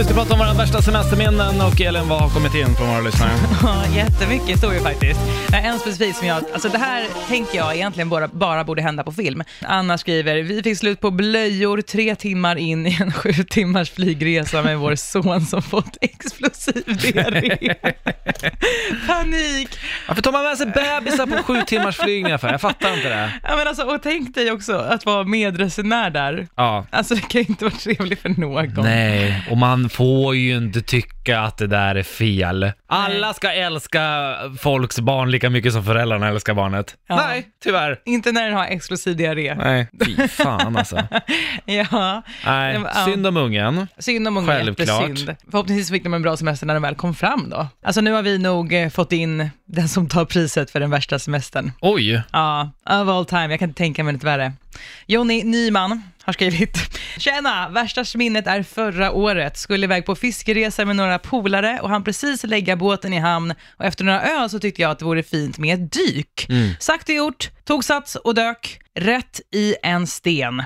Vi ska prata om våra värsta semesterminnen och Elin, vad har kommit in från våra lyssnare? Ja, jättemycket historier faktiskt. Eh, En specifik som jag, alltså det här tänker jag egentligen bara, bara borde hända på film. Anna skriver, vi fick slut på blöjor tre timmar in i en sju timmars flygresa med vår son som fått explosiv diarré. Panik! Varför tar man med sig bebisar på sju timmars flygningar för? Jag fattar inte det. Ja, men alltså, och tänk dig också att vara medresenär där. Ja. Alltså det kan ju inte vara trevligt för någon. Nej, och man får ju inte tycka att det där är fel. Alla ska älska folks barn lika mycket som föräldrarna älskar barnet. Ja. Nej, tyvärr. Inte när den har explosiv diarré. Nej, fy fan alltså. Ja, Nej, Ja. synd om ungen. synd om många Självklart. jättesynd. Förhoppningsvis fick de en bra semester när de väl kom fram då. Alltså nu har vi nog eh, fått in den som tar priset för den värsta semestern. Oj, Ja, of all time. Jag kan inte tänka mig något värre. Jonny Nyman har skrivit. Tjena! Värsta minnet är förra året. Skulle iväg på fiskeresa med några polare och han precis lägga båten i hamn och efter några öl så tyckte jag att det vore fint med ett dyk. Sagt och gjort, tog sats och dök. Rätt i en sten.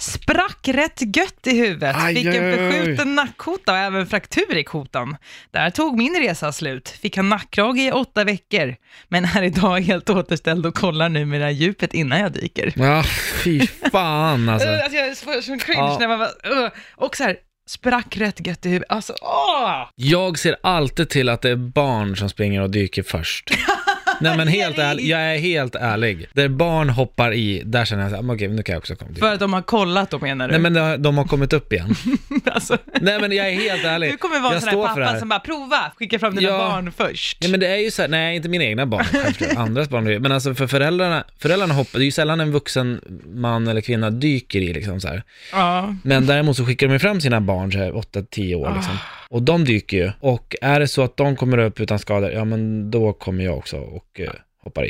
Sprack rätt gött i huvudet. Aj, Fick en förskjuten nackkota och även fraktur i kotan. Där tog min resa slut. Fick ha nackkrage i åtta veckor. Men är idag helt återställd och kollar numera djupet innan jag dyker. ja fy fan alltså. Alltså jag får sån cringe Ja. när man bara, uh, och så här, sprack rätt gött i huvudet. Alltså, åh! Jag ser alltid till att det är barn som springer och dyker först. Nej men helt ärligt, jag är helt ärlig. Där barn hoppar i, där känner jag såhär, okej nu kan jag också komma dit. För att de har kollat då menar du? Nej men de, de har kommit upp igen. alltså, Nej men jag är helt ärlig. du kommer vara jag en sån här pappa som bara, prova, skicka fram dina Ja. barn först. Nej men det är ju så här, nej inte mina egna barn, självklart, andras barn. Men alltså för föräldrarna, föräldrarna hoppar, det är ju sällan en vuxen man eller kvinna dyker i liksom så här. Ja. Men däremot så skickar de ju fram sina barn så här 8-10 år liksom. Och de dyker ju. Och är det så att de kommer upp utan skador, ja men då kommer jag också och eh, hoppar i.